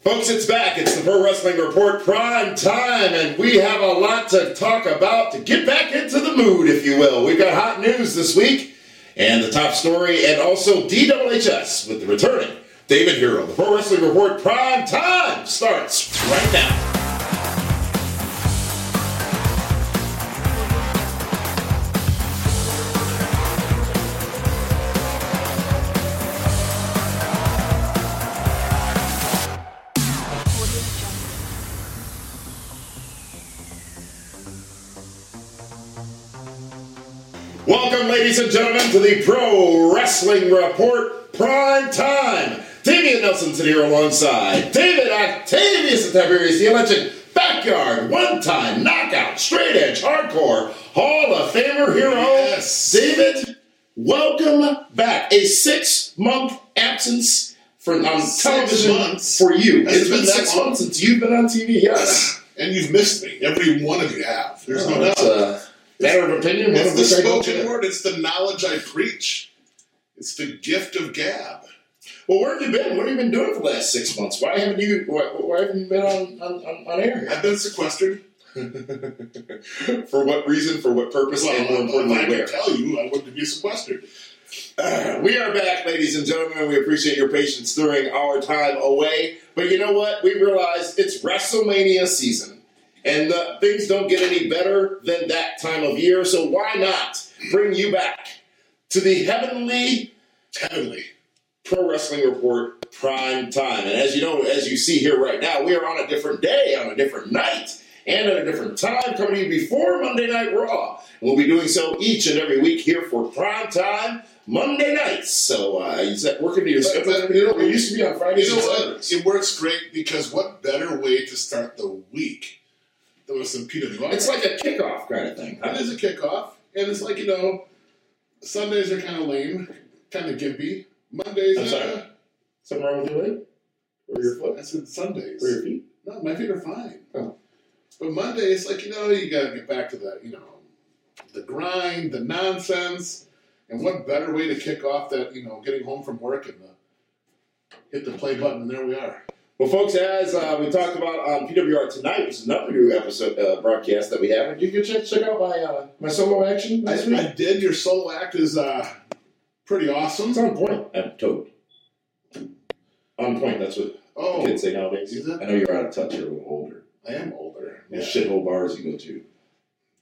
Folks, it's back. It's the Pro Wrestling Report prime time, and we have a lot to talk about to get back into the mood, if you will. We've got hot news this week, and the top story, and also DWHS with the returning David Hero. The Pro Wrestling Report prime time starts right now. Ladies and gentlemen, to the Pro Wrestling Report Prime Time. Damian Nelson's here alongside David Octavius Tiberius, the legend, backyard, one-time knockout, straight edge, hardcore, Hall of Famer hero. Yes. David, welcome back. A six-month absence from on Six television months? for you. It's it been been six months since you've been on TV. Yes. And you've missed me. Every one of you have. There's no oh, doubt. Uh, Matter of opinion. It's the I spoken word. It's the knowledge I preach. It's the gift of gab. Well, where have you been? What have you been doing for the last six months? Why haven't you? Why, why haven't you been on on, on, on air? I've been sequestered. for what reason? For what purpose? Well, and more I importantly, could where? tell you, I wouldn't be sequestered. Uh, we are back, ladies and gentlemen. We appreciate your patience during our time away. But you know what? We realize it's WrestleMania season, and uh, things don't get any better than that time of year. So why not bring you back to the heavenly Heavenly. Pro Wrestling Report prime time. And as you know, as you see here right now, we are on a different day, on a different night, and at a different time, coming to you before Monday Night Raw. We'll be doing so each and every week here for prime time Monday nights. So uh, is that working to your But- schedule? but- You know, we used to be on Fridays You know and what? It works great because what better way to start the week than with some? It's like a kickoff kind of thing. It is a kickoff, and it's like you know, Sundays are kind of lame, kind of gimpy. Mondays, I'm sorry? uh, Something wrong with your leg? Or your foot? I said Sundays. Or your feet? No, my feet are fine. Oh. But Monday, it's like you know, you gotta get back to the you know, the grind, the nonsense, and what better way to kick off that you know, getting home from work and the, hit the play button, and there we are. Well, folks, as uh, we talked about on PWR tonight, which is another new episode uh, broadcast that we have, did you get check, check out my uh, my solo action I. I did. Your solo act is uh, pretty awesome. It's on point. I'm toad. On point. That's what Oh, kids say nowadays. I know you're out of touch. You're a little older. I am older. The Yeah. shithole bars you go to.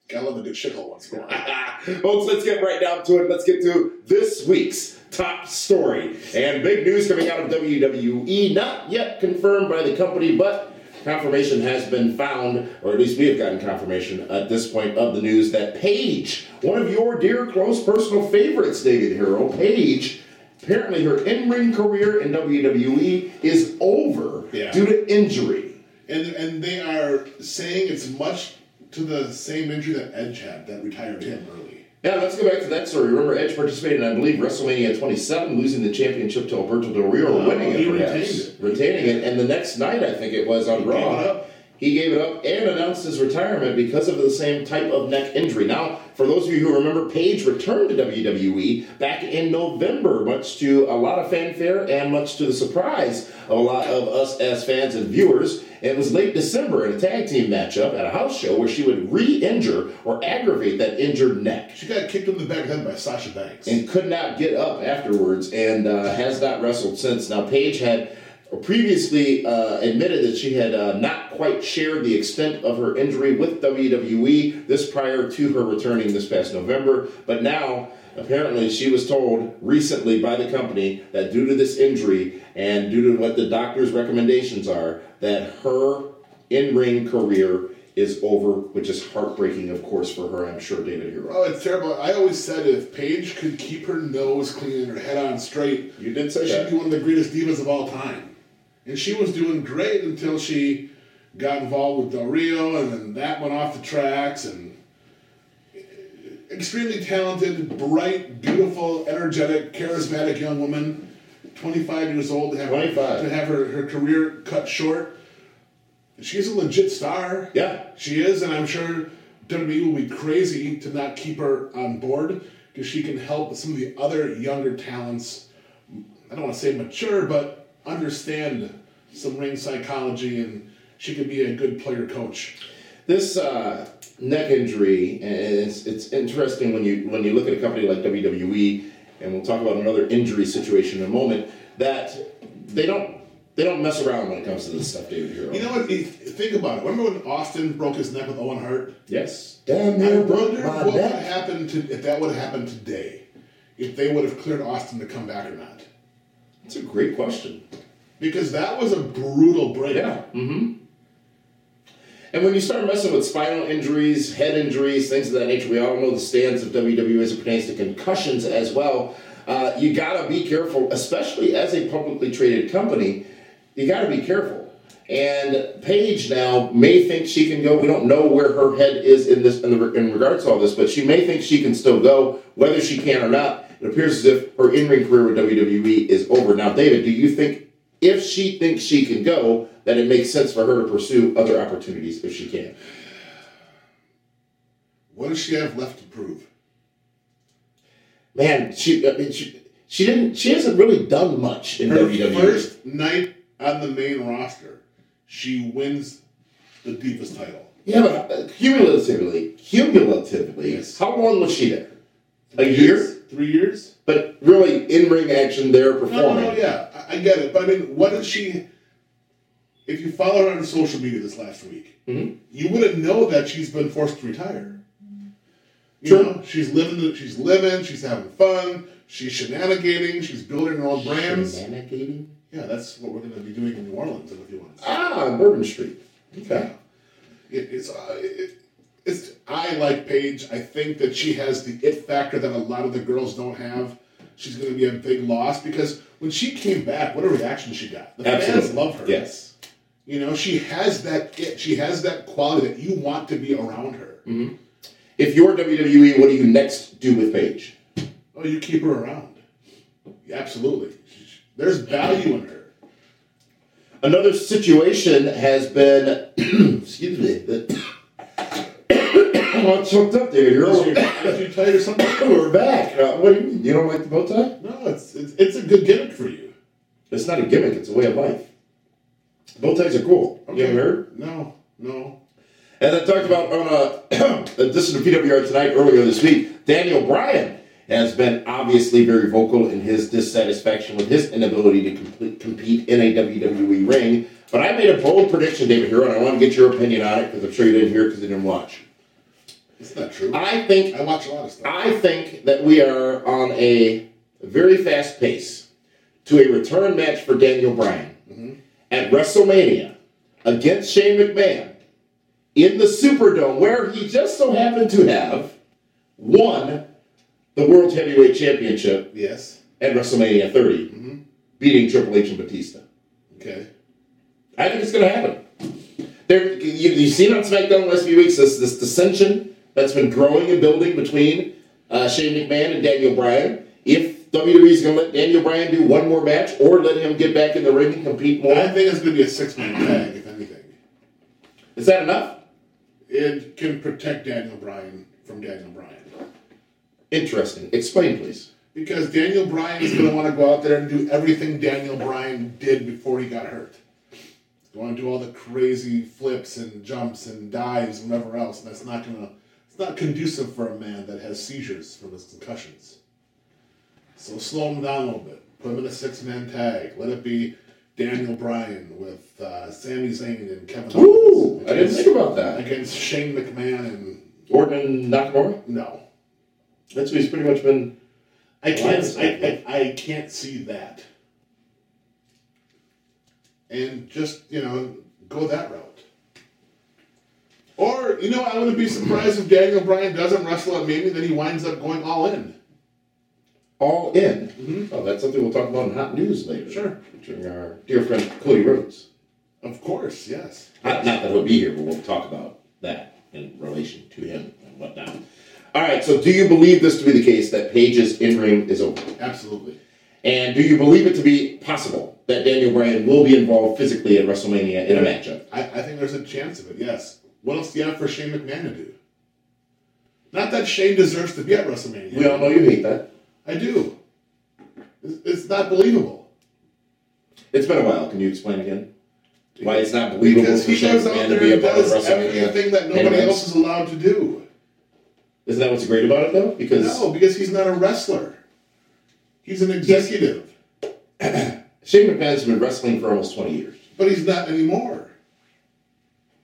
Gotta love a good shithole once in a while. Folks, let's get right down to it. Let's get to this week's top story. And big news coming out of WWE, not yet confirmed by the company, but confirmation has been found, or at least we have gotten confirmation at this point of the news, that Paige, one of your dear close personal favorites, David Hero, Paige, apparently her in-ring career in WWE is over Yeah. due to injury. And and they are saying it's much to the same injury that Edge had that retired him early. Yeah, let's go back to that story. Remember, Edge participated in, I believe, WrestleMania 27, losing the championship to Alberto Del Rio, or Oh, winning it, perhaps. retained it. Retaining it. And the next night, I think it was on He Raw, gave he gave it up and announced his retirement because of the same type of neck injury. Now, for those of you who remember, Paige returned to WWE back in November, much to a lot of fanfare and much to the surprise of a lot of us as fans and viewers. It was late December in a tag team matchup at a house show where she would re-injure or aggravate that injured neck She got kicked in the back of the head by Sasha Banks. and could not get up afterwards and uh, has not wrestled since. Now, Paige had previously uh, admitted that she had uh, not quite shared the extent of her injury with WWE, this prior to her returning this past November, but now. Apparently, she was told recently by the company that due to this injury and due to what the doctor's recommendations are, that her in ring career is over, which is heartbreaking, of course, for her. I'm sure David Hero. oh, it's terrible. I always said if Paige could keep her nose clean and her head on straight, You did say she'd that. be one of the greatest divas of all time. And she was doing great until she got involved with Del Rio, and then that went off the tracks. And extremely talented, bright, beautiful, energetic, charismatic young woman, 25 years old, to have 25. to have her, her career cut short. She's a legit star. Yeah, She is, and I'm sure WWE will be crazy to not keep her on board because she can help some of the other younger talents. I don't want to say mature, but understand some ring psychology, and she could be a good player coach. This uh, neck injury, and it's, it's interesting when you when you look at a company like WWE, and we'll talk about another injury situation in a moment. That they don't they don't mess around when it comes to this stuff, David Hero. You know what? Think about it. Remember when Austin broke his neck with Owen Hart? Yes. Damn I wonder what would neck. happen to if that would have happened today. If they would have cleared Austin to come back or not. That's a great question. Because that was a brutal break. Yeah. Mm-hmm. And when you start messing with spinal injuries, head injuries, things of that nature, we all know the stance of WWE as it pertains to concussions as well. Uh, you gotta be careful, especially as a publicly traded company. You gotta be careful. And Paige now may think she can go. We don't know where her head is in this in, the, in regards to all this, but she may think she can still go. Whether she can or not, it appears as if her in-ring career with WWE is over. Now, David, do you think if she thinks she can go, then it makes sense for her to pursue other opportunities if she can? What does she have left to prove? Man, she, I mean, she she didn't she hasn't really done much in Her WWE. first night on the main roster, she wins the Divas title. Yeah, but uh, cumulatively, cumulatively, Yes. how long was she there? A Three year? Three years? But really, in ring action there No, performing. no, no, yeah, I, get it. But I mean, what did she? If you follow her on social media this last week, Mhm. you wouldn't know that she's been forced to retire. You True. know, she's living. the- She's living. She's having fun. She's shenanigating. She's building her own brands. Shenanigating? Yeah, that's what we're going to be doing in New Orleans in a few months. Ah, Bourbon Street. Okay. It, it's, uh, it, it's. I like Paige. I think that she has the it factor that a lot of the girls don't have. She's going to be a big loss because when she came back, what a reaction she got. The Absolutely. fans love her. Yes. You know, she has that it. She has that quality that you want to be around her. Mm-hmm. If you're WWE, what do you next do with Paige? Oh, you keep her around. Absolutely. There's value in her. Another situation has been, excuse me, that I'm all choked up there. You're your, is you tight or something? We're back. Uh, what do you mean? You don't like the bow tie? No, it's, it's it's a good gimmick for you. It's not a gimmick. It's a way of life. Bow ties are cool. You haven't heard? No, no. As I talked about on a, this is the PWR tonight earlier this week, Daniel Bryan has been obviously very vocal in his dissatisfaction with his inability to complete, compete in a WWE ring. But I made a bold prediction, David Hero, and I want to get your opinion on it because I'm sure you didn't hear it because you didn't watch. It's not true. I think I watch a lot of stuff. I think that we are on a very fast pace to a return match for Daniel Bryan mm-hmm. at WrestleMania against Shane McMahon in the Superdome, where he just so happened to have won the World Heavyweight Championship yes. at WrestleMania 30, mm-hmm. beating Triple H and Batista. Okay. I think it's going to happen. There, you, you've seen on SmackDown the last few weeks this, this dissension that's been growing and building between uh, Shane McMahon and Daniel Bryan. If WWE is going to let Daniel Bryan do one more match or let him get back in the ring and compete more, I think it's going to be a six man tag, if anything. is that enough? It can protect Daniel Bryan from Daniel Bryan. Interesting. Explain, please. Because Daniel Bryan is going to want to go out there and do everything Daniel Bryan did before he got hurt. He's going to do all the crazy flips and jumps and dives and whatever else. And that's not going to. Not conducive for a man that has seizures from his concussions. So slow him down a little bit. Put him in a six man tag. Let it be Daniel Bryan with uh, Sami Zayn and Kevin Ooh, Owens I didn't think about that. against Shane McMahon and Orton and Nakamura? no. That's what he's pretty much been. I can't. I, I, I can't see that. And just you know, go that route. Or you know, I wouldn't be surprised if Daniel Bryan doesn't wrestle at Mania, then he winds up going all in. All in. Mm-hmm. Oh, that's something we'll talk about in hot news later. Sure. Featuring our dear friend Cody Rhodes. Of course, yes. Not, not that he'll be here, but we'll talk about that in relation to him and whatnot. All right, so do you believe this to be the case that Paige's in ring is over? Absolutely. And do you believe it to be possible that Daniel Bryan will be involved physically at WrestleMania in a matchup? I, I think there's a chance of it. Yes. What else do you have for Shane McMahon to do? Not that Shane deserves to be at WrestleMania. We all know you hate that. I do. It's, it's not believable. It's been a while. Can you explain again? Why it's not believable Because for he Shane goes out McMahon to there be a and part of does WrestleMania. everything that nobody events? else is allowed to do. Isn't that what's great about it though? Because No, because he's not a wrestler. He's an executive, Shane McMahon's been wrestling for almost 20 years. but he's not anymore.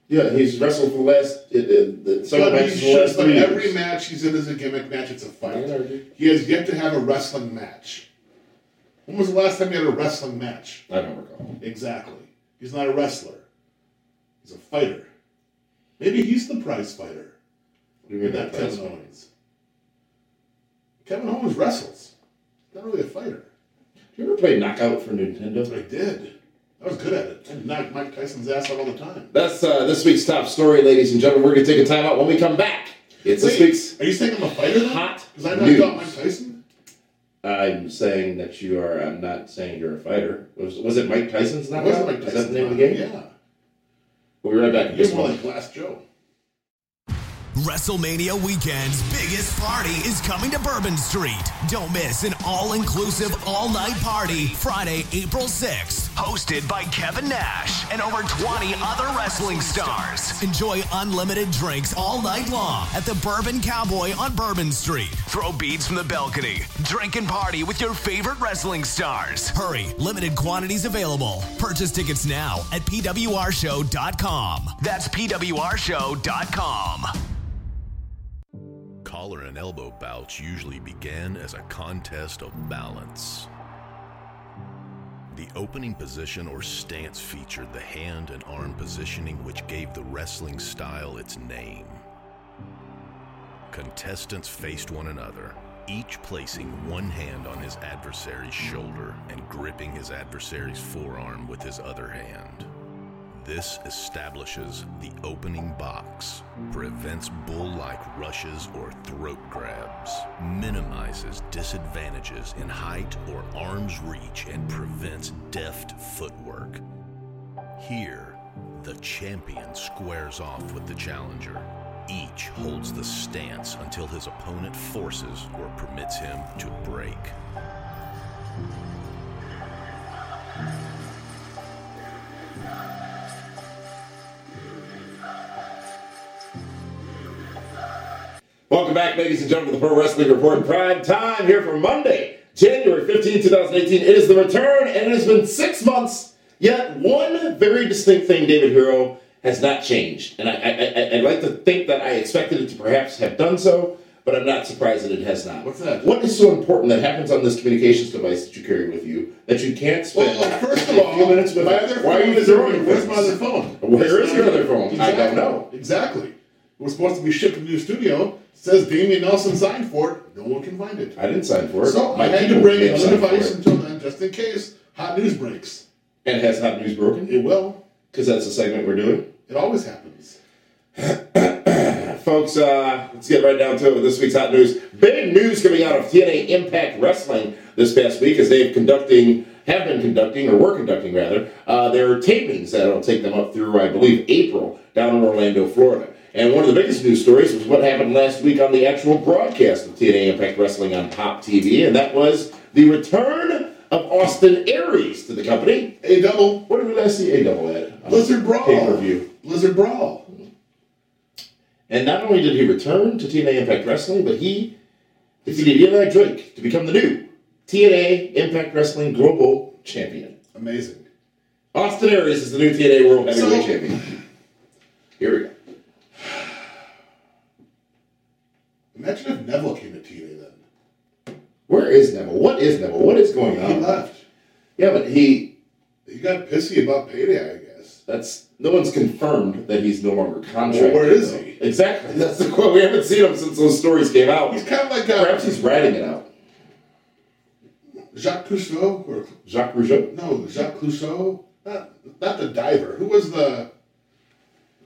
Yeah, he's wrestled for the last uh, uh, the several But, matches he in the last three every years. match he's in is a gimmick match. It's a fight. I He has yet to have a wrestling match. When was the last time he had a wrestling match? I don't recall. Exactly. He's not a wrestler. He's a fighter. Maybe he's the prize fighter. What do you mean Not that Kevin fight? Owens. Kevin Owens wrestles. He's not really a fighter. Do you ever play Knockout for Nintendo? I did. I was good at it. I knocked Mike Tyson's ass out all the time. That's uh, this week's top story, ladies and gentlemen. We're going to take a time out when we come back. It's this week's. Are you saying I'm a fighter then? Hot Because I knocked out Mike Tyson. I'm saying that you are. I'm not saying you're a fighter. Was, was it Mike Tyson's That knockout? wasn't Mike Is that the name of the game? Yeah. We'll be right back in You're just more moment. like Glass Joe. WrestleMania weekend's biggest party is coming to Bourbon Street. Don't miss an all inclusive, all night party Friday, April 6th. Hosted by Kevin Nash and over 20 other wrestling stars. Enjoy unlimited drinks all night long at the Bourbon Cowboy on Bourbon Street. Throw beads from the balcony. Drink and party with your favorite wrestling stars. Hurry, limited quantities available. Purchase tickets now at PWRshow.com. That's PWRshow.com. Collar and elbow bouts usually began as a contest of balance. The opening position or stance featured the hand and arm positioning which gave the wrestling style its name. Contestants faced one another, each placing one hand on his adversary's shoulder and gripping his adversary's forearm with his other hand. This establishes the opening box, prevents bull like rushes or throat grabs, minimizes disadvantages in height or arm's reach, and prevents deft footwork. Here, the champion squares off with the challenger. Each holds the stance until his opponent forces or permits him to break. Welcome back, ladies and gentlemen, to the Pro Wrestling Report. Prime time here for Monday, January 15, 2018. It is the return, and it has been six months. Yet one very distinct thing, David Hero, has not changed. And I, I, I, I'd like to think that I expected it to perhaps have done so, but I'm not surprised that it has not. What's that? What is so important that happens on this communications device that you carry with you that you can't spend Well, first of a all, few minutes with my other Why are phone you is throwing in- Where's my other phone? Where is your other phone? I don't know. Exactly. It was supposed to be shipped to the studio. Says Damian Nelson signed for it. No one can find it. I didn't sign for it. So My I had to people bring another sign for device it. until then, just in case hot news breaks. And has hot news broken? It will. Because that's the segment we're doing. It always happens. Folks, uh, let's get right down to it with this week's hot news. Big news coming out of TNA Impact Wrestling this past week as they've conducting, have been conducting, or were conducting rather, uh, their tapings that'll take them up through, I believe, April down in Orlando, Florida. And one of the biggest news stories was what happened last week on the actual broadcast of TNA Impact Wrestling on Pop TV, and that was the return of Austin Aries to the company. A double What did we last see A double at? Blizzard Brawl. Pay per view. Blizzard Brawl. And not only did he return to TNA Impact Wrestling, but he defeated Eli Drake to become the new TNA Impact Wrestling Global Champion. Amazing. Austin Aries is the new TNA World Heavyweight So- Champion. Here we go. Imagine if Neville came to TNA then. Where is Neville? What is Neville? What is going on? He left. Yeah, but he He got pissy about payday, I guess. that's no one's confirmed that he's no longer contracted. Well, where is though. he? Exactly. That's the quote. We haven't seen him since those stories came out. He's kind of like Perhaps uh, he's writing it out. Jacques Cousteau, or Jacques Rougeau? no, Jacques Clouseau. Not, not the diver. Who was the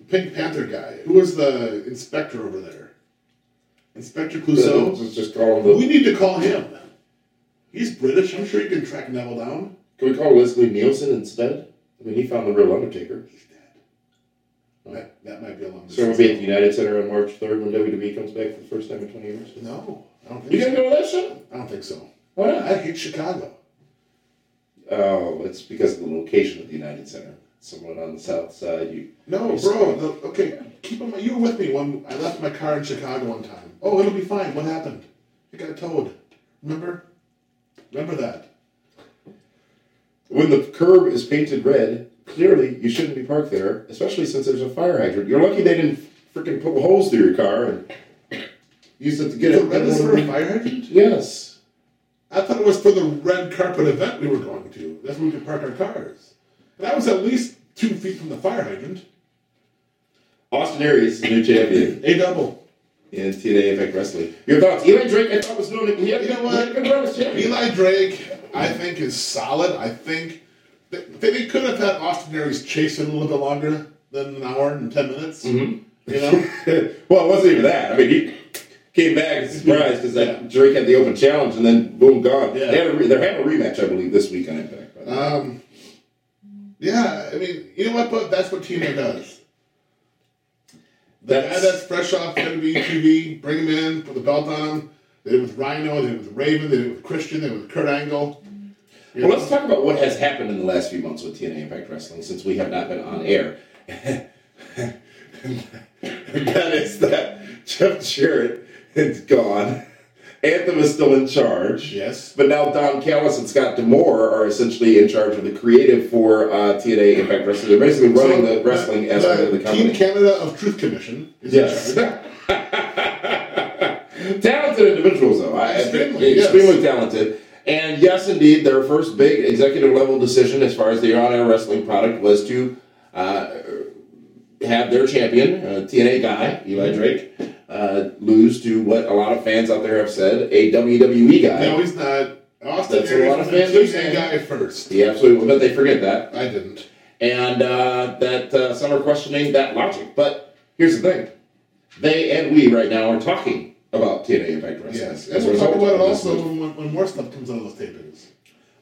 Pink Panther guy? Who was the inspector over there? Inspector Clouseau. Let's just call him the We need to call him. He's British. I'm sure he can track Neville down. Can we call Leslie Nielsen instead? I mean, he found the real Undertaker. He's dead. That, that might be a long So we'll be at the United Center on March 3rd when WWE comes back for the first time in 20 years. No, I don't think You so. gonna go to that show? I don't think so. Why not? I hate Chicago. Oh, it's because of the location of the United Center. Someone on the south side. You No, bro. No, okay, keep in mind, you were with me when I left my car in Chicago one time. Oh, it'll be fine. What happened? It got towed. Remember? Remember that? when the curb is painted red, clearly you shouldn't be parked there, especially since there's a fire hydrant. You're lucky they didn't freaking put holes through your car and use it to get The it. red is for a fire hydrant? Yes. I thought it was for the red carpet event we were going to. That's when we could park our cars. And I was at least two feet from the fire hydrant. Austin Aries is the new champion A double. in TNA Impact Wrestling. Your thoughts? Eli Drake, I thought was doing it. You know what? had a good run as champion. Eli Drake, I think, is solid. I think that they could have had Austin Aries chase chasing a little bit longer than an hour and ten minutes. Mm-hmm. You know? well, it wasn't even that. I mean, he came back as surprised because Yeah. Drake had the open challenge and then boom, gone. Yeah. They had a re- they're having a rematch, I believe, this week on Impact. by the way. um, yeah, I mean, you know what? But that's what TNA does. The guy That's- that's fresh off WWE TV, bring him in, put the belt on him. They did it with Rhino, they did it with Raven, they did it with Christian, they did it with Kurt Angle. You Well, know? let's talk about what has happened in the last few months with TNA Impact Wrestling since we have not been on air. and that is that Jeff Jarrett is gone. Anthem is still in charge. Yes. But now Don Callis and Scott D'Amore are essentially in charge of the creative for uh, TNA Impact Wrestling. They're basically running the wrestling aspect of the company. Team. Canada of Truth Commission is Yes. in charge. talented individuals, though. I, Extremely, yes. extremely talented. And yes, indeed, their first big executive level decision as far as the on air wrestling product was to uh, have their champion, uh, TNA guy, Eli Drake, uh, lose to what a lot of fans out there have said, a WWE guy. No, he's not. Austin That's a lot of fans TNA guy first. He absolutely, but they forget that. I didn't. and uh, that uh, some are questioning that logic. But here's the thing: they and we right now are talking about TNA Impact Wrestling. Yes, and we'll talk result about it also when, when more stuff comes out of those tapings.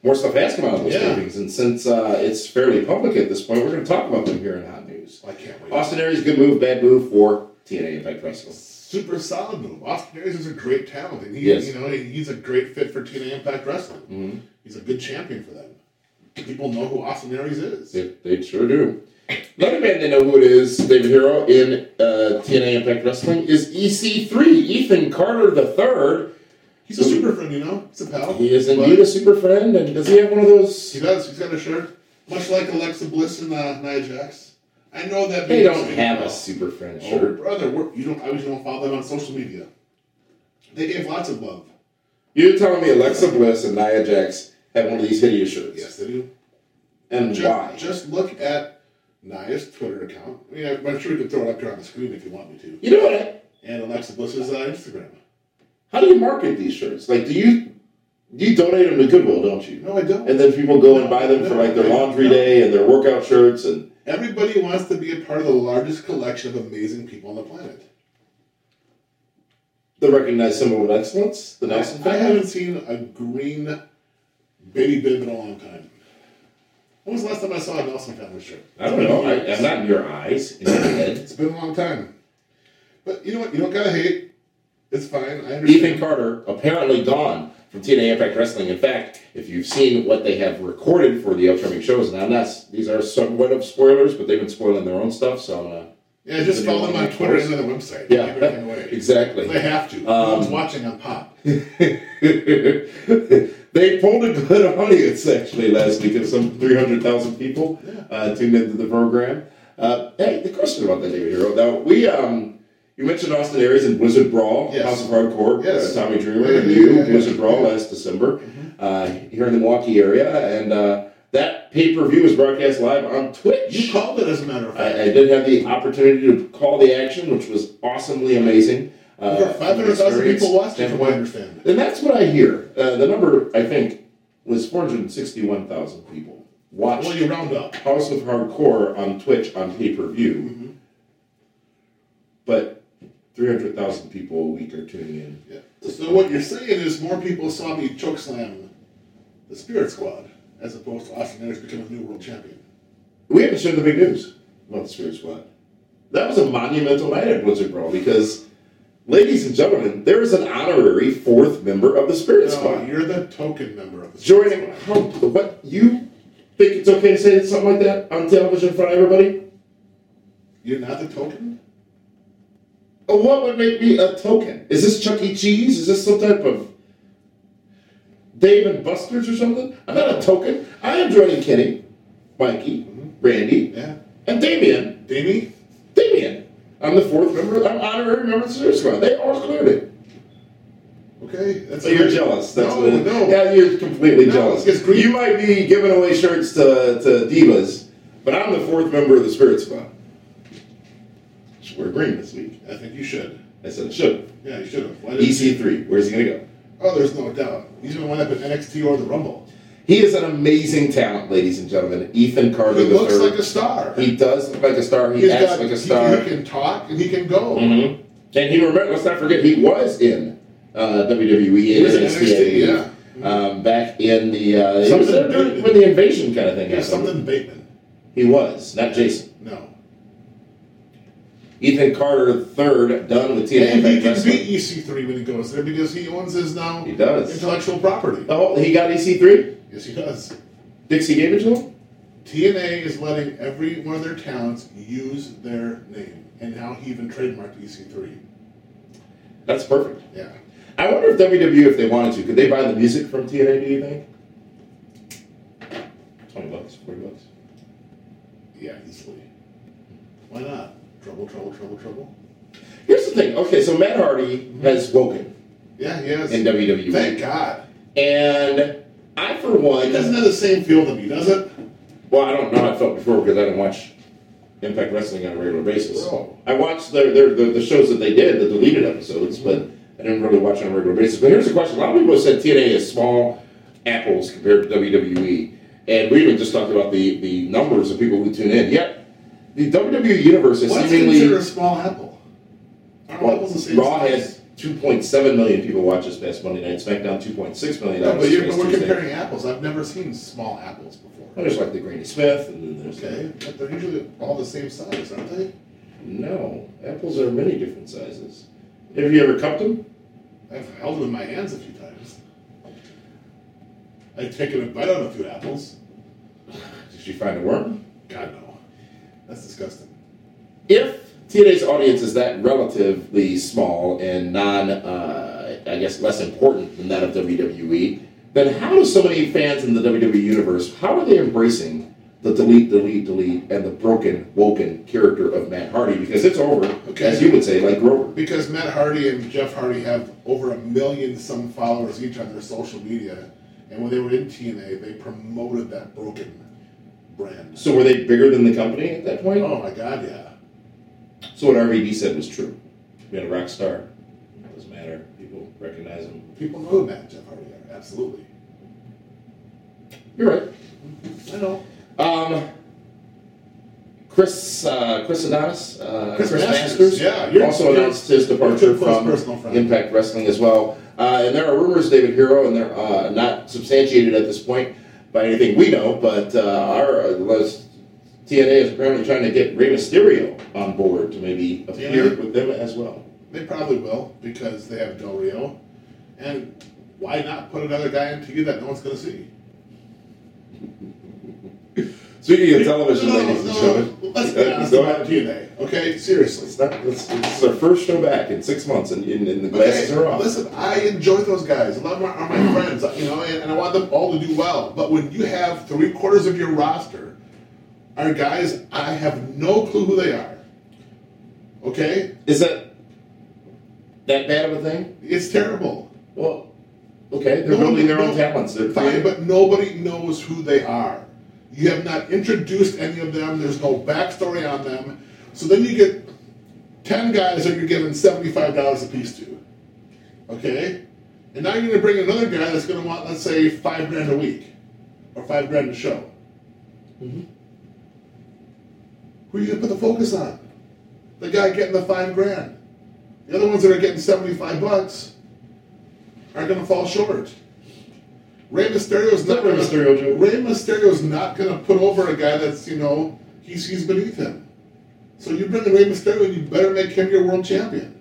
More stuff has come out of those Yeah. tapings, and since uh, it's fairly public at this point, we're going to talk about them here in Hot News. I can't wait. Austin Aries, good move, bad move for TNA Impact Wrestling. Super solid move. Austin Aries is a great talent, and he, Yes. you know, he's a great fit for TNA Impact Wrestling. Mm-hmm. He's a good champion for them. People know who Austin Aries is. They, they sure do. Another man they know who it is, David Hero, in uh, TNA Impact Wrestling, is EC3, Ethan Carter III. He's a super friend, you know. He's a pal. He is indeed a super friend, and does he have one of those? He does. He's got a shirt, much like Alexa Bliss and uh, Nia Jax. I know that. They don't have a super friend Oh, brother, we're, you don't. I you don't follow them on social media. They gave lots of love. You're telling me Alexa Bliss and Nia Jax have one of these hideous shirts? Yes, they do. And Just, why? just look at Nia's Twitter account. I mean, I'm sure we can throw it up here on the screen if you want me to. You know what? And Alexa Bliss's uh, Instagram. How do you market these shirts? Like, do you you donate them to Goodwill, don't you? No, I don't. And then people go and buy them for like their laundry day and their workout shirts and Everybody wants to be a part of the largest collection of amazing people on the planet. the recognized symbol of excellence, the Nelson I family. haven't seen a green baby bib in a long time. When was the last time I saw a Nelson family shirt? I don't know. I, I'm not in your eyes, in your head. It's been a long time. But you know what? You don't gotta hate. It's fine. I understand. Ethan Carter apparently gone from TNA Impact Wrestling. In fact, if you've seen what they have recorded for the upcoming shows, now that's these are somewhat of spoilers, but they've been spoiling their own stuff. So I'm Yeah, just follow them on Twitter and on their website. Yeah, exactly. They have to. no Um, one's watching on Pop. they pulled a good audience actually last week of some 300,000 people uh, tuned into the program. Uh, hey, the question about that, David Hero. Now, we, um, you mentioned Austin Aries and Blizzard Brawl, Yes. House of Hardcore, Yes. uh, Tommy Dreamer, Yeah, and you, yeah, yeah. Blizzard Brawl last December uh, here in the Milwaukee area. And uh, that pay per view was broadcast live on Twitch. You called it, as a matter of fact. I, I did have the opportunity to call the action, which was awesomely amazing. Uh, Over 500,000 people watched it, from what I understand. And that's what I hear. Uh, the number, I think, was 461,000 people watched Well, you round up. House of Hardcore on Twitch on pay per view. Mm-hmm. But 300,000 people a week are tuning in. Yeah. So what you're saying is more people saw me chokeslam the Spirit Squad as opposed to Austin Aries becoming a new world champion. We haven't shared the big news about the Spirit Squad. That was a monumental night at Blizzard Brawl because, ladies and gentlemen, there is an honorary fourth member of the Spirit No, Squad. you're the token member of the Spirit Joining Squad. how, what you think it's okay to say something like that on television in front of everybody? You're not the token? What would make me a token? Is this Chuck E. Cheese? Is this some type of Dave and Buster's or something? I'm not a token. I am joining Kenny, Mikey, Randy, Yeah. and Damien. Davey? Damien. I'm the fourth member. I'm honorary member of the Spirit Squad. They all cleared it. Okay. That's So you're jealous. That's no, what no. Yeah, you're completely No, jealous. You might be giving away shirts to, to divas, but I'm the fourth member of the Spirit Squad. Should wear green this week. I think you should. I said I should. Yeah, you should have. Why didn't you? EC3. Where's he gonna go? Oh, there's no doubt. He's going to wind up in NXT or the Rumble. He is an amazing talent, ladies and gentlemen. Ethan Carter He looks like a star. He does look like a star. He He's acts got- like a star. He, can talk and he can go. Mhm. And he remember. Let's not forget he was in uh, WWE. He was in NXT, NXT, yeah. Um, back in the uh, he was Something there during, when the invasion kind of thing Yeah, happened. something Bateman. He was not Jason. Ethan Carter third, done with TNA And he can beat EC3 when he goes there because he owns his now He does. intellectual property. Oh, he got EC3. Yes, he does. Dixie gave it to him. TNA is letting every one of their talents use their name, and now he even trademarked EC3. That's perfect. Yeah. I wonder if WWE, if they wanted to, could they buy the music from TNA? Do you think? Twenty bucks, forty bucks. Yeah, easily. Why not? Trouble, trouble, trouble, trouble. Here's the thing. Okay, so Matt Hardy has woken Yeah, he has. in WWE, Thank God. and I, for one, doesn't have the same feel to me, does it? well, I don't know how I felt before because I didn't watch Impact Wrestling on a regular basis. Oh. I watched their, their the, the shows that they did, the deleted episodes, mm-hmm. but I didn't really watch on a regular basis. But here's the question: A lot of people have said TNA is small apples compared to WWE, and we even just talked about the the numbers of people who tune in. Yet the WWE universe is What's seemingly considered a small apple? Well, apples the same Raw size? had 2.7 million people watch this past Monday night. SmackDown 2.6 million. No, but you're, this we're Tuesday. comparing apples. I've never seen small apples before. Well, there's like the Granny Smith, and then there's Okay, but they're usually all the same size, aren't they? no apples are many different sizes. Have you ever cupped them? I've held them in my hands a few times. I've taken a bite out of a few apples. Did you find a worm? God no, that's disgusting. If TNA's audience is that relatively small and non, uh, I guess, less important than that of WWE, then how do so many fans in the WWE universe, how are they embracing the delete, delete, delete, and the broken, woken character of Matt Hardy? Because it's over, Okay. as you would say, like Grover. Because Matt Hardy and Jeff Hardy have over a million some followers each on their social media, and when they were in TNA, they promoted that broken brand. So were they bigger than the company at that point? Oh my God, yeah. So what RVD said was true. We had a rock star. Doesn't matter. People recognize him. People know and Jeff Hardy. Absolutely. You're right. I know. Um, Chris uh, Chris Adonis, uh, Chris Chris, Masters, Masters, yeah, you're- also you're- announced his departure from. Impact Wrestling as well. Uh, and there are rumors, David Hero, and they're uh, not substantiated at this point by anything we know, but uh, our uh, TNA is apparently trying to get Rey Mysterio on board to maybe appear TNA? with them as well. They probably will because they have Del Rio. And why not put another guy into you that no one's going to see? Speaking of television, No, ladies and no, gentlemen, Let's uh, be honest go about ahead. TNA, okay? Seriously. It's not. This is our first show back in six months, and, and, and the glasses Okay, are off. Listen, I enjoy those guys. A lot of them are my friends, you know, and, and I want them all to do well. But when you have three quarters of your roster are guys I have no clue who they are, okay? Is that that bad of a thing? It's terrible. Well, okay, they're building their own talents. They're Fine, but nobody knows who they are. You have not introduced any of them. There's no backstory on them. So then you get ten guys that you're giving seventy-five dollars a piece to. Okay, and now you're going to bring another guy that's going to want, let's say, five grand a week or five grand a show. Mm-hmm. Who are you going to put the focus on? The guy getting the five grand. The other ones that are getting seventy-five bucks are going to fall short. Rey Mysterio's not Rey gonna, Mysterio, Joe. Rey Mysterio's not going to put over a guy that's you know he's he's beneath him. So you bring in Rey Mysterio, and you better make him your world champion.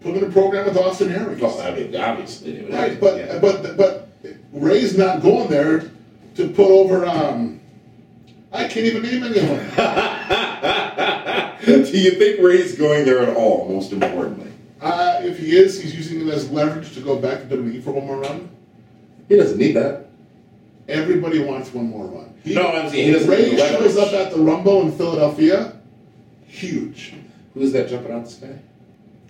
Put him in a program with Austin Aries. Well, I mean, obviously, they would have Right, but yeah. but but Rey's not going there to put over um, I can't even name anyone. Do you think Rey's going there at all? Most importantly, Uh, if he is, he's using it as leverage to go back to WWE for one more run. He doesn't need that. Everybody wants one more run. He, No, I'm saying he doesn't Rey shows up at the Rumble in Philadelphia. Huge. Who's that jumping out the sky?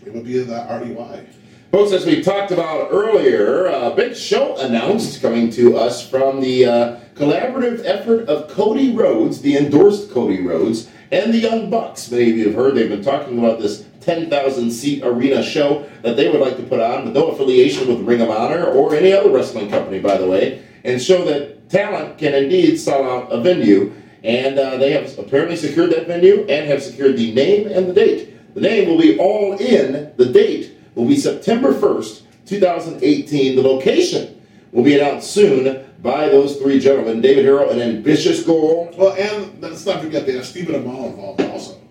It would be the REY. Folks, as we talked about earlier, a big show announced coming to us from the uh, collaborative effort of Cody Rhodes, the endorsed Cody Rhodes, and the Young Bucks. Many of you have heard they've been talking about this 10,000 seat arena show that they would like to put on with no affiliation with Ring of Honor or any other wrestling company, by the way, and show that talent can indeed sell out a venue. And uh, they have apparently secured that venue and have secured the name and the date. The name will be All In. The date will be September 1st, 2018. The location will be announced soon by those three gentlemen David Hero, an ambitious goal, Well, and let's not forget they have Stephen Amell involved also.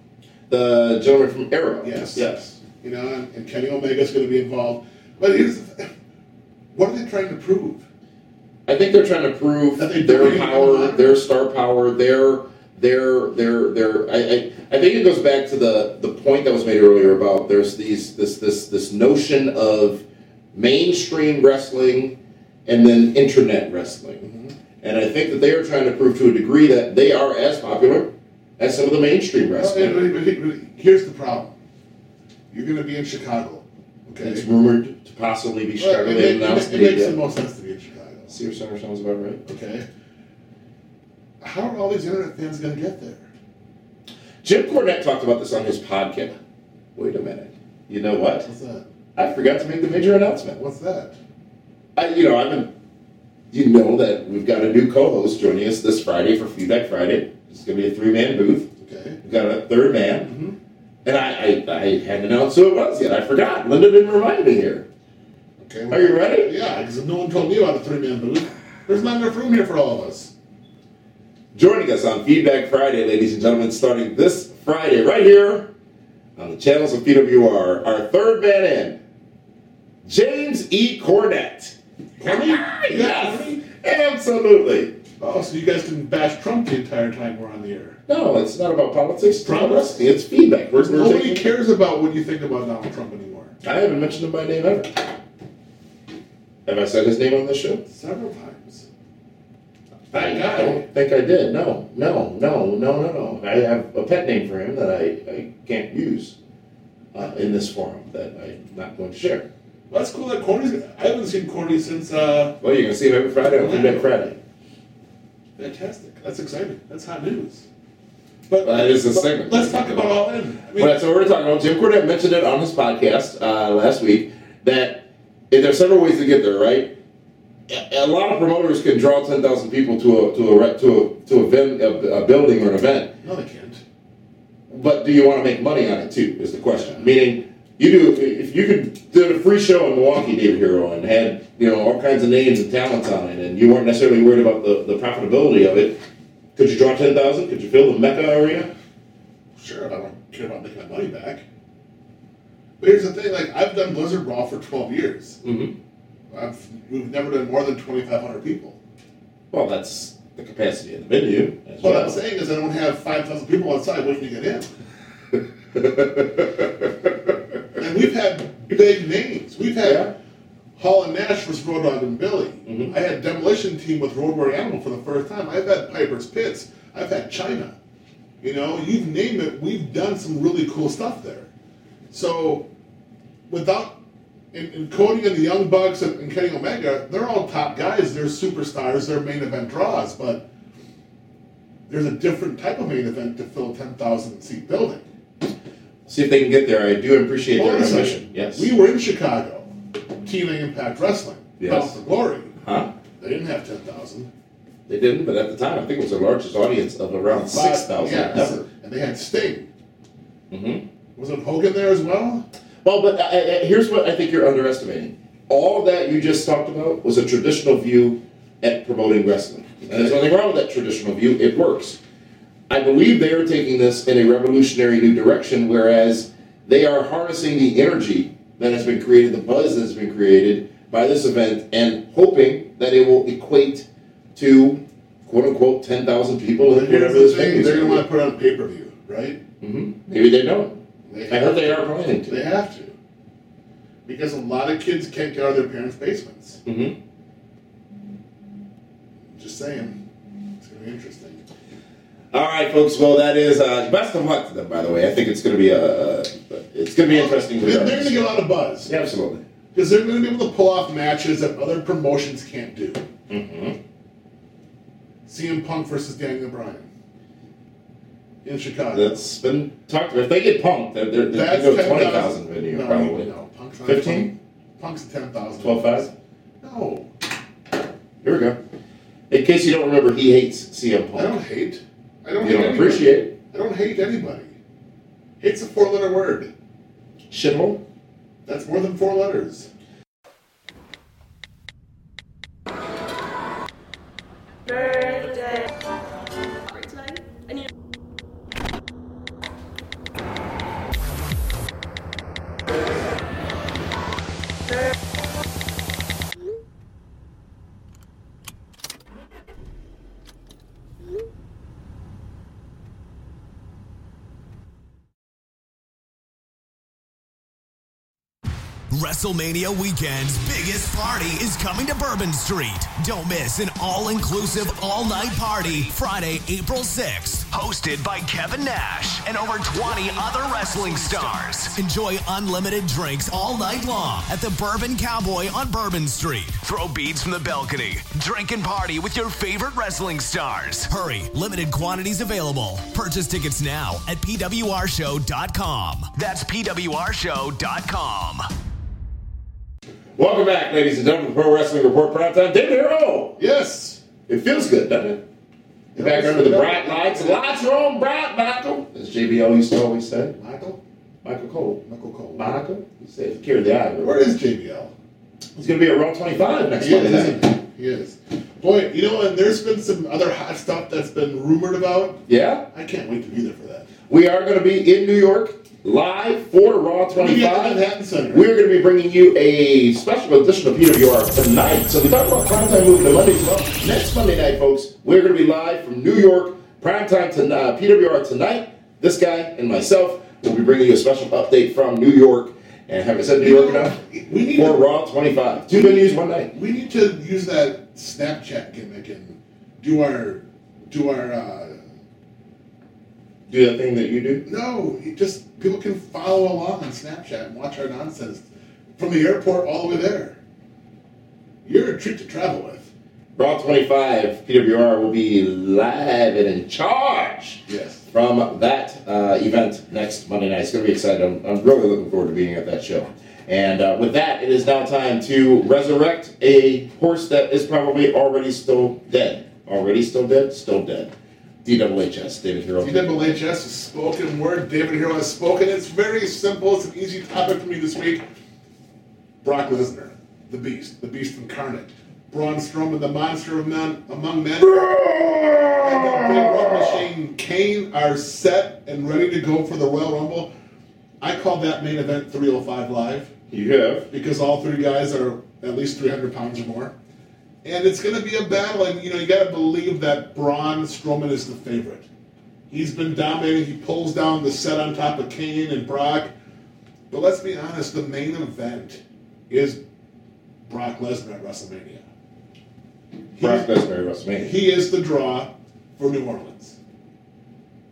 The gentleman from Arrow. Yes. Yes. You know, and, and Kenny Omega's going to be involved. But here's. What are they trying to prove? I think they're trying to prove their power, their star power, their their their their. I, I I think it goes back to the the point that was made earlier about there's these this this this notion of mainstream wrestling and then internet wrestling, Mm-hmm. and I think that they are trying to prove to a degree that they are as popular as some of the mainstream Well, wrestling. and- but- but- but Here's the problem. You're going to be in Chicago. Okay. It's rumored to possibly be Well, Chicago. it, They it- announced it makes the most sense to be in Chicago. Sears Center sounds about right. Okay. How are all these internet fans going to get there? Jim Cornette talked about this on his podcast. Wait a minute. You know what? What's that? I forgot to make the major announcement. What's that? I, you know, I've been. You know that we've got a new co-host joining us this Friday for Feedback Friday. It's going to be a three-man booth. Okay. We've got a third man, Mm-hmm. and I, I, I hadn't announced who it was yet. I forgot. Linda didn't remind me here. Okay. Are you ready? Yeah, because no one told me about the three man booth, there's not enough room here for all of us. Joining us on Feedback Friday, ladies and gentlemen, starting this Friday, right here on the channels of PWR, our third man in, James E. Cornette. Corny? yes, absolutely. Oh, so you guys didn't bash Trump the entire time we're on the air. No, it's not about politics. It's Promise? wrestling. It's feedback. We're, we're Nobody taking- cares about what you think about Donald Trump anymore. I haven't mentioned him by name ever. Have I said his name on this show? Several times. I That guy. don't think I did. No, no, no, no, no, no. I have a pet name for him that I, I can't use uh, in this forum that I'm not going to share. Well, that's cool that Corny's. I haven't seen Corny since. uh Well, you're going to see him every Friday on Feedback Friday. Fantastic. That's exciting. That's hot news. But That is a segment. Let's talk about all in. I mean, that's what we're talking about. Jim Cornette mentioned it on his podcast uh, last week that there's several ways to get there, right? A lot of promoters can draw 10,000 people to a to a to a to a, ven- a, a building or an event, no, they can't. but do you want to make money on it too? Is the question. Meaning, you do if you could did a free show in Milwaukee, David Hero, and had you know all kinds of names and talents on it, and you weren't necessarily worried about the, the profitability of it. Could you draw 10,000? Could you fill the Mecca area? Sure, I don't care about making my money back. But here's the thing: like I've done Blizzard Brawl for 12 years. Mm-hmm. I've we've never done more than 2,500 people. Well, that's the capacity of the venue. What well. I'm saying is, I don't have 5,000 people outside waiting to get in. and we've had big names. We've had Yeah. Hall and Nash versus Road Dogg and Billy. Mhm. I had Demolition Team with Road Warrior Animal for the first time. I've had Piper's Pits. I've had Chyna. You know, you've named it. We've done some really cool stuff there. So, without and, and Cody and the Young Bucks and, and Kenny Omega, they're all top guys. They're superstars. They're main event draws. But there's a different type of main event to fill a 10,000 seat building. See if they can get there. I do appreciate Hold their on a second. ambition. Yes. We were in Chicago, TNA Impact Wrestling. Yes. For Glory. huh? They didn't have 10,000. They didn't, but at the time, I think it was the largest audience of around six thousand Yeah, ever. And they had Sting. Mm-hmm. Was it Hogan there as well? Well, but uh, uh, here's what I think you're underestimating. All that you just talked about was a traditional view at promoting wrestling. And there's nothing wrong with that traditional view. It works. I believe they are taking this in a revolutionary new direction, whereas they are harnessing the energy that has been created, the buzz that has been created by this event, and hoping that it will equate to quote unquote ten thousand people. Well, in whatever the this thing: they're going to want to put on pay per view, right? Mhm. Maybe they don't. They I heard they are planning They have to, because a lot of kids can't get out of their parents' basements. hmm Just saying, it's going to be interesting. All right, folks. Well, that is uh, best of luck to them. By the way, I think it's going to be a, it's going to be interesting. They're, they're going to get a lot of buzz Yeah, absolutely. because they're going to be able to pull off matches that other promotions can't do. Mm-hmm. CM Punk versus Daniel Bryan in Chicago. That's been talked about. If they get punked, they're, they're, they're That's going to go twenty thousand video no, probably. No, Punk's not 15? Punk's ten thousand. 12.5? No, Here we go. In case you don't remember, he hates CM Punk. I don't hate. I don't. You hate don't anybody. appreciate I don't hate anybody. Hate's a four-letter word. shithole. That's more than four letters. birthday. WrestleMania weekend's biggest party is coming to Bourbon Street. Don't miss an all inclusive, all night party Friday, April 6th. Hosted by Kevin Nash and over 20 other wrestling stars. Enjoy unlimited drinks all night long at the Bourbon Cowboy on Bourbon Street. Throw beads from the balcony. Drink and party with your favorite wrestling stars. Hurry, limited quantities available. Purchase tickets now at PWRshow.com. That's PWRshow.com. Welcome back, ladies and gentlemen, to Pro Wrestling Report Primetime. David Hero! Oh. Yes. It feels good, doesn't it? You're back under the bright lights. Lights are on bright, Michael. As JBL used to always say. Michael. Michael Cole. Michael Cole. Michael? He said, carry the eye. Where is JBL? He's going to be at Raw 25 next He is, Monday isn't night. he? He is. Boy, you know, and there's been some other hot stuff that's been rumored about. Yeah? I can't wait to be there for that. We are going to be in New York live for Raw Maybe at the 25. We're going to be bringing you a special edition of PWR tonight. So we talked about primetime moving to Monday as well. Next Monday night, folks, we're going to be live from New York, primetime to uh, PWR tonight. This guy and myself will be bringing you a special update from New York. And have I said New York enough? we need For to- Raw 25. Two venues, one night. We need to use that Snapchat gimmick and do our do our uh, Do that thing that you do. no. Just people can follow along on Snapchat and watch our nonsense from the airport all the way there. You're a treat to travel with. Raw 25, PWR will be live and in charge. Yes. from that uh, event next Monday night. It's going to be exciting. I'm, I'm really looking forward to being at that show. And uh, with that, it is now time to resurrect a horse that is probably already still dead. Already still dead? Still dead. DWHS, David Hero. DWHS is spoken word. David Hero has spoken. It's very simple. It's an easy topic for me this week. Brock Lesnar, the Beast, the Beast incarnate. Braun Strowman, the monster of men, among men. and the Big Red Machine Kane are set and ready to go for the Royal Rumble. I call that main event 305 Live You have. because all three guys are at least 300 pounds or more. And it's going to be a battle, and you know, you got to believe that Braun Strowman is the favorite. He's been dominating, he pulls down the set on top of Kane and Brock. But let's be honest, the main event is Brock Lesnar at WrestleMania. He- Brock Lesnar at WrestleMania. He is the draw for New Orleans.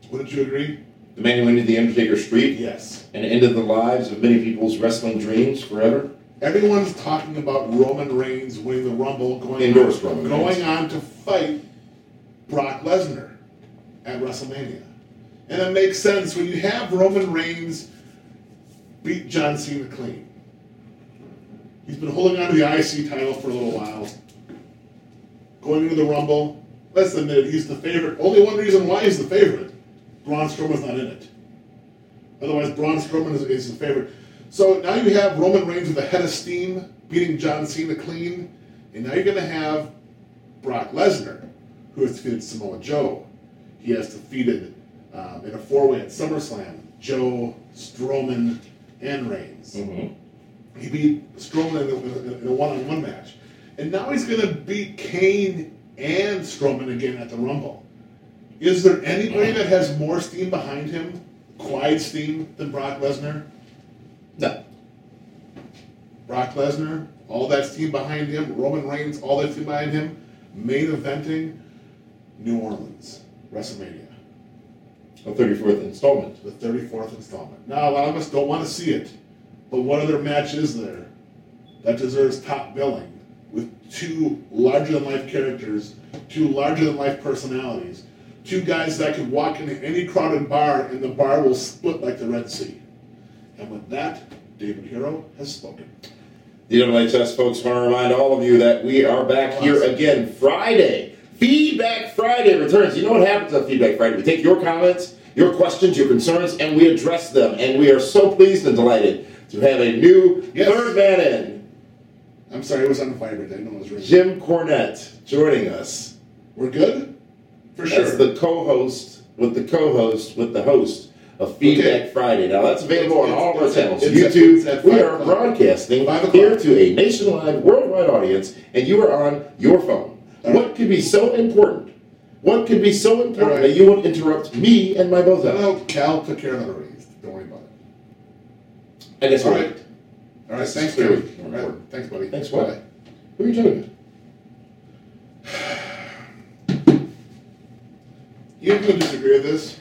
Wouldn't you agree? The man who ended the Undertaker streak Yes. and ended the lives of many people's wrestling dreams forever. Everyone's talking about Roman Reigns winning the Rumble, going Endorsed on, Roman going Reigns. on to fight Brock Lesnar at WrestleMania, and it makes sense when you have Roman Reigns beat John Cena clean. He's been holding on to the IC title for a little while. Going into the Rumble, let's admit it, he's the favorite. Only one reason why he's the favorite: Braun Strowman's not in it. Otherwise, Braun Strowman is, is the favorite. So now you have Roman Reigns with a head of steam beating John Cena clean, and now you're going to have Brock Lesnar, who has defeated Samoa Joe. He has defeated um, in a four-way at SummerSlam Joe, Strowman, and Reigns. He beat Strowman in a, in a- in a one-on-one match, and now he's going to beat Kane and Strowman again at the Rumble. Is there anybody that has more steam behind him, quiet steam, than Brock Lesnar? No. Brock Lesnar, all that steam behind him. Roman Reigns, all that steam behind him. Main eventing, New Orleans, WrestleMania, The 34th installment. the 34th installment. Now, a lot of us don't want to see it, but what other match is there that deserves top billing with two larger than life characters, two larger than life personalities, two guys that could walk into any crowded bar and the bar will split like the Red Sea? And with that, David Hero has spoken. The DWHS folks want to remind all of you that we are back here again Friday. Feedback Friday returns. You know what happens on Feedback Friday? We take your comments, your questions, your concerns, and we address them. And we are so pleased and delighted to have a new Yes. third man in, I'm sorry, it was on fire, but I know it was ringing. Jim Cornette, joining us. We're good? For sure. That's the co-host with the co-host with the host of Feedback Okay. Friday. Now that's available on all of our channels. YouTube, we are broadcasting here to a nationwide, worldwide audience, and you are on your phone. All What could be so important? What could be so important right. that you would interrupt me and my both No, Cal took care of that already. Don't worry about it. I guess All we're right. All right, thanks, Clearly Kevin. more All right, thanks, buddy. Thanks, what? Bye. What are you talking You have to disagree with this.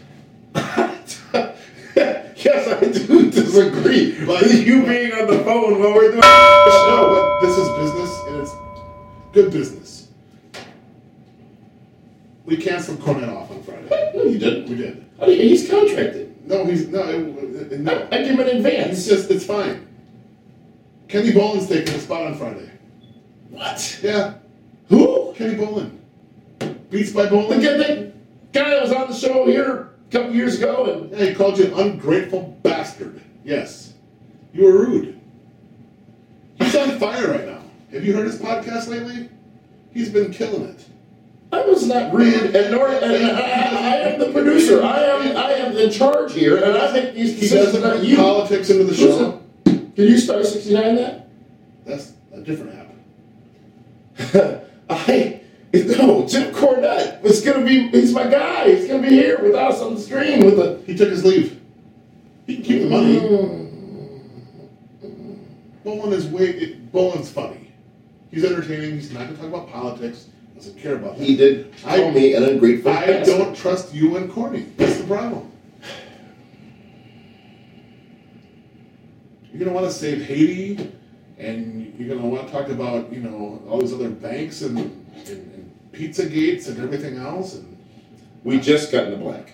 Yes, I do disagree But- you being on the phone while we're doing the show. but this is business, and it's good business. We canceled Cornette off on Friday. No, you didn't. We did. Oh, I mean, he's contracted. No, he's no, it, it- no. I give him an It's advance. just it's fine. Kenny Bolin's taking a spot on Friday. What? Yeah, Who? Kenny Bolin. Beats by The Bolin. guy, the guy that was on the show here a couple years ago, and Yeah, he called you an ungrateful bastard. Yes. You were rude. He's on fire right now. Have you heard his podcast lately? He's been killing it. I was not rude, and nor and I, I, I am the producer. I am I am in charge here, and I think these He doesn't bring politics into the show. Can you start sixty nine that? That's a different app. I no oh, Jim Cornette was gonna be. He's my guy. He's gonna be here with us on the screen with the. He took his leave. He can keep the money. Mm. Bolin is way. It, Bolin's funny. He's entertaining. He's not going to talk about politics. Doesn't care about that. He did I- call me an ungrateful. I bastard. don't trust you and Corny. That's the problem. You're gonna want to save Haiti, and you're gonna want to talk about you know all these other banks and, and pizza gates and everything else. And We just got in the black.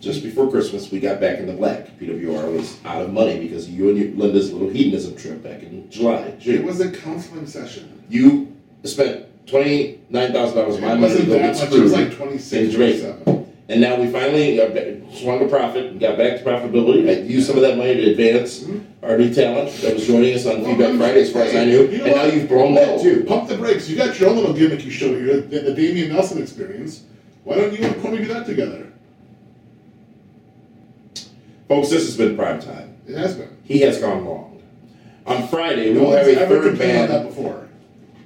Just before Christmas, we got back in the black. PWR was out of money because you and your, Linda's little hedonism trip back in July, it was a counseling session. You spent twenty nine thousand dollars of my money to go get much. It was like 26, in Jamaica. 27. And now we finally swung a profit and got back to profitability. I used some of that money to advance our new talent that was joining us on Mm-hmm. Well, Feedback Friday, as far as I knew. You and now you've blown that too. Pump the brakes. You got your own little gimmick you show here, the, the Damian Nelson experience. Why don't you and Corny do that together? Folks, this has been prime time. It has been. He has gone long. On Friday, we No will have a third complained about that before.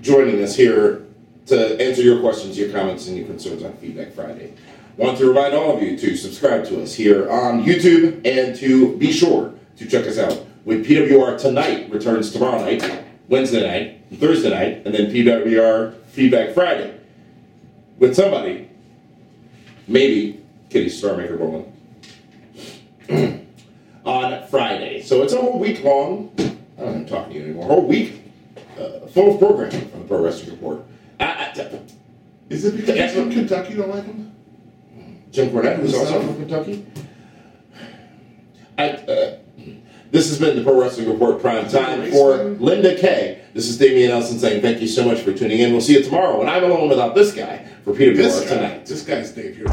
joining us here to answer your questions, your comments, and your concerns on Feedback Friday. Want to remind all of you to subscribe to us here on YouTube and to be sure to check us out when PWR Tonight returns tomorrow night, Wednesday night, Thursday night, and then PWR Feedback Friday with somebody, maybe Kenny Starmaker Bolin, on Friday. So it's a whole week long. I don't even talk to you anymore. A whole week uh, full of programming from the Pro Wrestling Report. I, I, Is it because Kentucky you don't like him? Jim Cornette, who's also from Kentucky. I, uh, this has been the Pro Wrestling Report Prime Time for? Linda Kay. This is Damian Nelson saying thank you so much for tuning in. We'll see you tomorrow when I'm alone without this guy for Peter This This guy, tonight. this guy's Dave Hero.